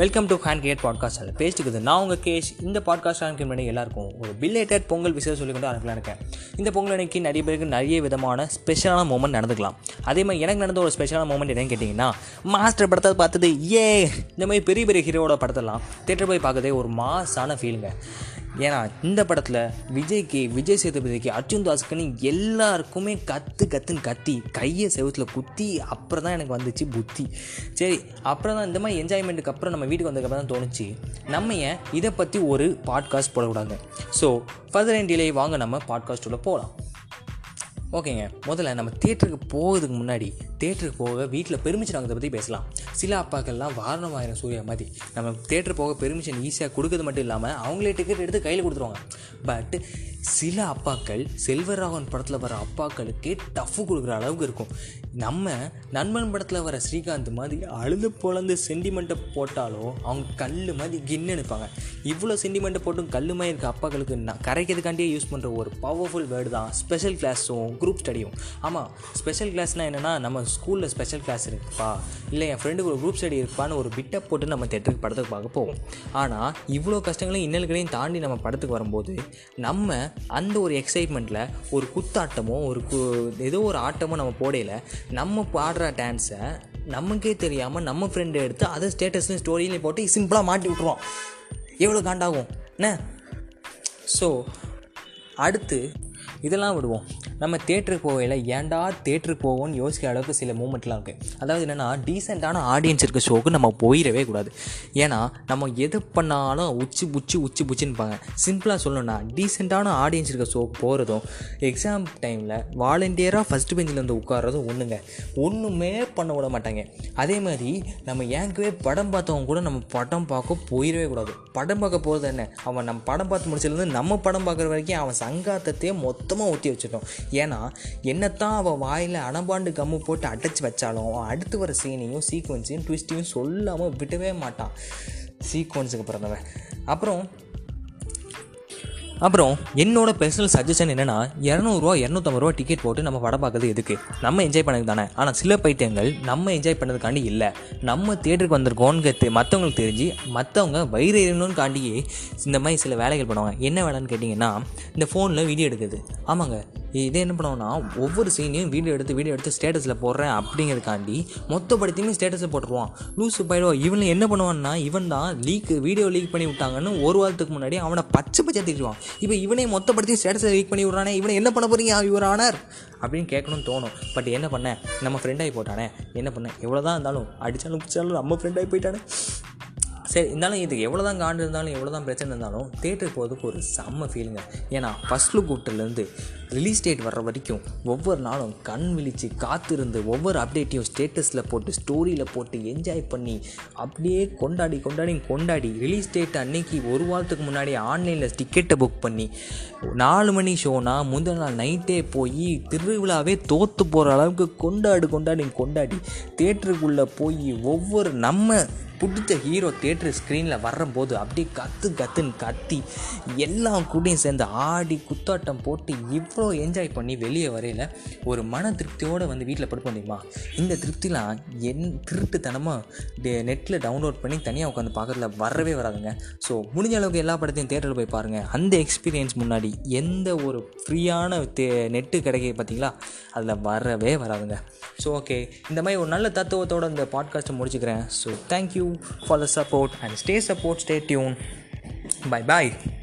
Welcome to hand create podcast அதில் பேசிட்டுக்குது நான் உங்கள் கேஷ். இந்த பாட்காஸ்ட் ஆரம்பிக்கும் முன்னாடி எல்லாருக்கும் ஒரு பில்லேட்டட் பொங்கல் விஷயம் சொல்லி கொண்டு ஆரம்பிக்கலாம் இருக்கேன். இந்த பொங்கல் அன்னைக்கு நிறைய பேருக்கு நிறைய விதமான ஸ்பெஷலான மூமெண்ட் நடந்துக்கலாம். அதே மாதிரி எனக்கு நடந்த ஒரு ஸ்பெஷலான மூமெண்ட் என்னன்னு கேட்டிங்கன்னா மாஸ்டர் படத்தை பார்த்தது ஏ இந்த மாதிரி பெரிய பெரிய ஹீரோட படத்தெல்லாம் தேட்டர் போய் பார்க்கறதே ஒரு மாசான ஃபீலுங்க ஏன்னா இந்த படத்தில் விஜய்க்கு விஜய் சேதுபதிக்கு அர்ஜுன் தாஸுக்குன்னு எல்லாருக்குமே கத்து கத்துன்னு கத்தி கையை செவுத்தில் குத்தி அப்புறம் தான் எனக்கு வந்துச்சு புத்தி. சரி அப்புறம் தான் இந்த மாதிரி என்ஜாய்மெண்ட்டுக்கு அப்புறம் நம்ம வீட்டுக்கு வந்ததுக்கப்புறம் தான் தோணுச்சு. நம்ம ஏன் இதை பற்றி ஒரு பாட்காஸ்ட் போடக்கூடாது? ஸோ ஃபர்தர் அண்ட் டிலே வாங்க நம்ம பாட்காஸ்ட்டுள்ள போகலாம் ஓகேங்க முதல்ல நம்ம தேட்டருக்கு போகிறதுக்கு முன்னாடி தேட்டருக்கு போக வீட்டில் பெருமிச்சு நாங்கள் இதை பற்றி பேசலாம். சில அப்பாக்கள்லாம் வாரணம் ஆயிரம் சூர்யா மாதிரி நம்ம தேட்டர் போக பெர்மிஷன் ஈஸியாக கொடுக்கறது மட்டும் இல்லாமல் அவங்களே டிக்கெட் எடுத்து கையில் கொடுத்துருவாங்க. பட் சில அப்பாக்கள் செல்வராகவன் படத்தில் வர அப்பாக்களுக்கே டஃப்பு கொடுக்குற அளவுக்கு இருக்கும். நம்ம நண்பன் படத்தில் வர ஸ்ரீகாந்த் மாதிரி அழுது பொழந்து சென்டிமெண்ட்டை போட்டாலும் அவங்க கல் மாதிரி கின்னு நினைப்பாங்க இவ்வளோ சென்டிமெண்ட்டை போட்டும் கல் மாதிரி இருக்க அப்பாக்களுக்கு நான் கரைக்கிறதுக்காண்டியே யூஸ் பண்ணுற ஒரு பவர்ஃபுல் வேர்டு தான் ஸ்பெஷல் கிளாஸும் குரூப் ஸ்டடியும் ஆமாம் ஸ்பெஷல் கிளாஸ்னால் என்னென்னா நம்ம ஸ்கூலில் ஸ்பெஷல் கிளாஸ் இருக்குப்பா. இல்லை என் ஃப்ரெண்டுக்கு ஒரு குரூப் ஸ்டடி இருப்பான்னு ஒரு பிட்டை போட்டு நம்ம தேட்டருக்கு படத்துக்கு பார்க்க போவோம். ஆனால் இவ்வளோ கஷ்டங்களையும் இன்னல்களையும் தாண்டி நம்ம படத்துக்கு வரும்போது நம்ம அந்த ஒரு எக்ஸைட்மெண்ட்டில் ஒரு குத்தாட்டமோ ஒரு கு ஏதோ ஒரு ஆட்டமோ நம்ம போடையில் நம்ம பாடுற டான்ஸை நமக்கே தெரியாமல் நம்ம ஃப்ரெண்டு எடுத்து அதை ஸ்டேட்டஸ்லையும் ஸ்டோரியிலையும் போட்டு சிம்பிளாக மாட்டி விட்ருவோம் எவ்வளோ காண்டாகும்? என்ன? ஸோ அடுத்து இதெல்லாம் விடுவோம். நம்ம தேட்டருக்கு போகையில் ஏன்டா தேட்டருக்கு போவோம்னு யோசிக்கிற அளவுக்கு சில மூமெண்ட்லாம் இருக்குது அதாவது என்னென்னா டீசெண்டான ஆடியன்ஸ் இருக்க ஷோக்கு நம்ம போயிடவே கூடாது. ஏன்னா நம்ம எது பண்ணாலும் உச்சி புச்சி உச்சி புச்சின்பாங்க சிம்பிளாக சொல்லணும்னா டீசெண்டான ஆடியன்ஸ் இருக்க ஷோக்கு போகிறதும் எக்ஸாம் டைமில் வாலண்டியராக ஃபஸ்ட் பெஞ்சில் வந்து உட்கார்றதும் ஒன்றுங்க ஒன்றுமே பண்ண விட மாட்டாங்க. அதே மாதிரி நம்ம ஏங்கவே படம் பார்த்தவங்க கூட நம்ம படம் பார்க்க போயிடவே கூடாது. படம் பார்க்க போகிறது என்ன? அவன் நம்ம படம் பார்த்து முடிச்சதுலேருந்து நம்ம படம் பார்க்குற வரைக்கும் அவன் சங்காத்தத்தையே மொத்தமாக ஊற்றி வச்சுட்டோம் ஏன்னா என்னத்தான் அவள் வாயில் அனபாண்டு கம்மு போட்டு அடைச்சி வச்சாலும் அடுத்து வர சீனையும் சீக்வன்ஸையும் ட்விஸ்ட்டையும் சொல்லாமல் விடவே மாட்டான். சீக்வன்ஸுக்கு பிறந்தவன். அப்புறம் அப்புறம் என்னோட பர்சனல் சஜஷன் என்னென்னா இரநூறுவா இரநூத்தம்பது ரூபா டிக்கெட் போட்டு நம்ம படம் பார்க்கறது எதுக்கு? நம்ம என்ஜாய் பண்ணது தானே. ஆனால் சில பைத்தியங்கள் நம்ம என்ஜாய் பண்ணதுக்காண்டி இல்லை. நம்ம தேட்டருக்கு வந்திருக்கோன்னு தெ மற்றவங்களுக்கு தெரிஞ்சு மற்றவங்க வயிறு எறியணும்னு காண்டியே இந்த மாதிரி சில வேலைகள் பண்ணுவாங்க. என்ன வேலைன்னு கேட்டிங்கன்னா இந்த ஃபோனில் வீடியோ எடுக்குது. ஆமாங்க. இதே என்ன பண்ணுவோம்னா ஒவ்வொரு சீனையும் வீடியோ எடுத்து வீடியோ எடுத்து ஸ்டேட்டஸில் போடுறேன் அப்படிங்கிறதுக்காண்டி மொத்த படத்தையுமே ஸ்டேட்டஸில் போட்டுருவான். லூசு போயிடுவான் இவன் என்ன பண்ணுவான்னா இவன் தான் லீக் வீடியோ லீக் பண்ணி விட்டாங்கன்னு ஒரு வாரத்துக்கு முன்னாடி அவனை பச்சை பச்சை திட்டுவான் இப்போ இவனே மொத்த படத்தையும் ஸ்டேட்டஸில் லீக் பண்ணி விட்றானே இவனை என்ன பண்ண போகிறீங்க யுவர் ஆனர் அப்படின்னு கேட்கணும்னு தோணும். பட் என்ன பண்ணேன் நம்ம ஃப்ரெண்டாகி போட்டானே என்ன பண்ணேன் எவ்வளோ தான் இருந்தாலும் அடித்தாலும் பிடிச்சாலும் நம்ம ஃப்ரெண்டாகி போயிட்டானே. சரி இருந்தாலும் இது எவ்வளோ தான் காண்டு இருந்தாலும் எவ்வளோ தான் பிரச்சனை இருந்தாலும் தேட்டருக்கு போகிறதுக்கு ஒரு செம்ம ஃபீலிங்க ஏன்னா ஃபஸ்ட் லுக் கூட்டிலேருந்து ரிலீஸ் டேட் வர்ற வரைக்கும் ஒவ்வொரு நாளும் கண் விழித்து காத்திருந்து ஒவ்வொரு அப்டேட்டையும் ஸ்டேட்டஸில் போட்டு ஸ்டோரியில் போட்டு என்ஜாய் பண்ணி அப்படியே கொண்டாடி கொண்டாடி கொண்டாடி ரிலீஸ் டேட் அன்னைக்கு ஒரு வாரத்துக்கு முன்னாடி ஆன்லைனில் டிக்கெட்டை புக் பண்ணி நாலு மணி ஷோனா முந்தின நாள் நைட்டே போய் திருவிழாவே தோற்று போகிற அளவுக்கு கொண்டாடு கொண்டாடி கொண்டாடி தேட்டருக்குள்ளே போய் ஒவ்வொரு நம்ம பிடிச்ச ஹீரோ தேட்டர் ஸ்க்ரீனில் வரும்போது அப்படியே கத்து கத்துன்னு கத்தி எல்லாம் கூடயும் சேர்ந்து ஆடி குத்தாட்டம் போட்டு இவ்வளோ என்ஜாய் பண்ணி வெளியே வரையில் ஒரு மன திருப்தியோடு வந்து வீட்டில் படுக்க முடியுமா இந்த திருப்திலாம் என் திருட்டுத்தனமாக நெட்டில் டவுன்லோட் பண்ணி தனியாக உட்காந்து பார்க்குறதுல வரவே வராதுங்க. ஸோ முடிஞ்ச அளவுக்கு எல்லா படத்தையும் தேட்டரில் போய் பாருங்கள் அந்த எக்ஸ்பீரியன்ஸ் முன்னாடி எந்த ஒரு ஃப்ரீயான தே நெட்டு கிடைக்க பார்த்தீங்களா அதில் வரவே வராதுங்க. ஸோ ஓகே இந்த மாதிரி ஒரு நல்ல தத்துவத்தோடு இந்த பாட்காஸ்ட்டை முடிச்சுக்கிறேன். So thank you for the support and stay support stay tuned. Bye bye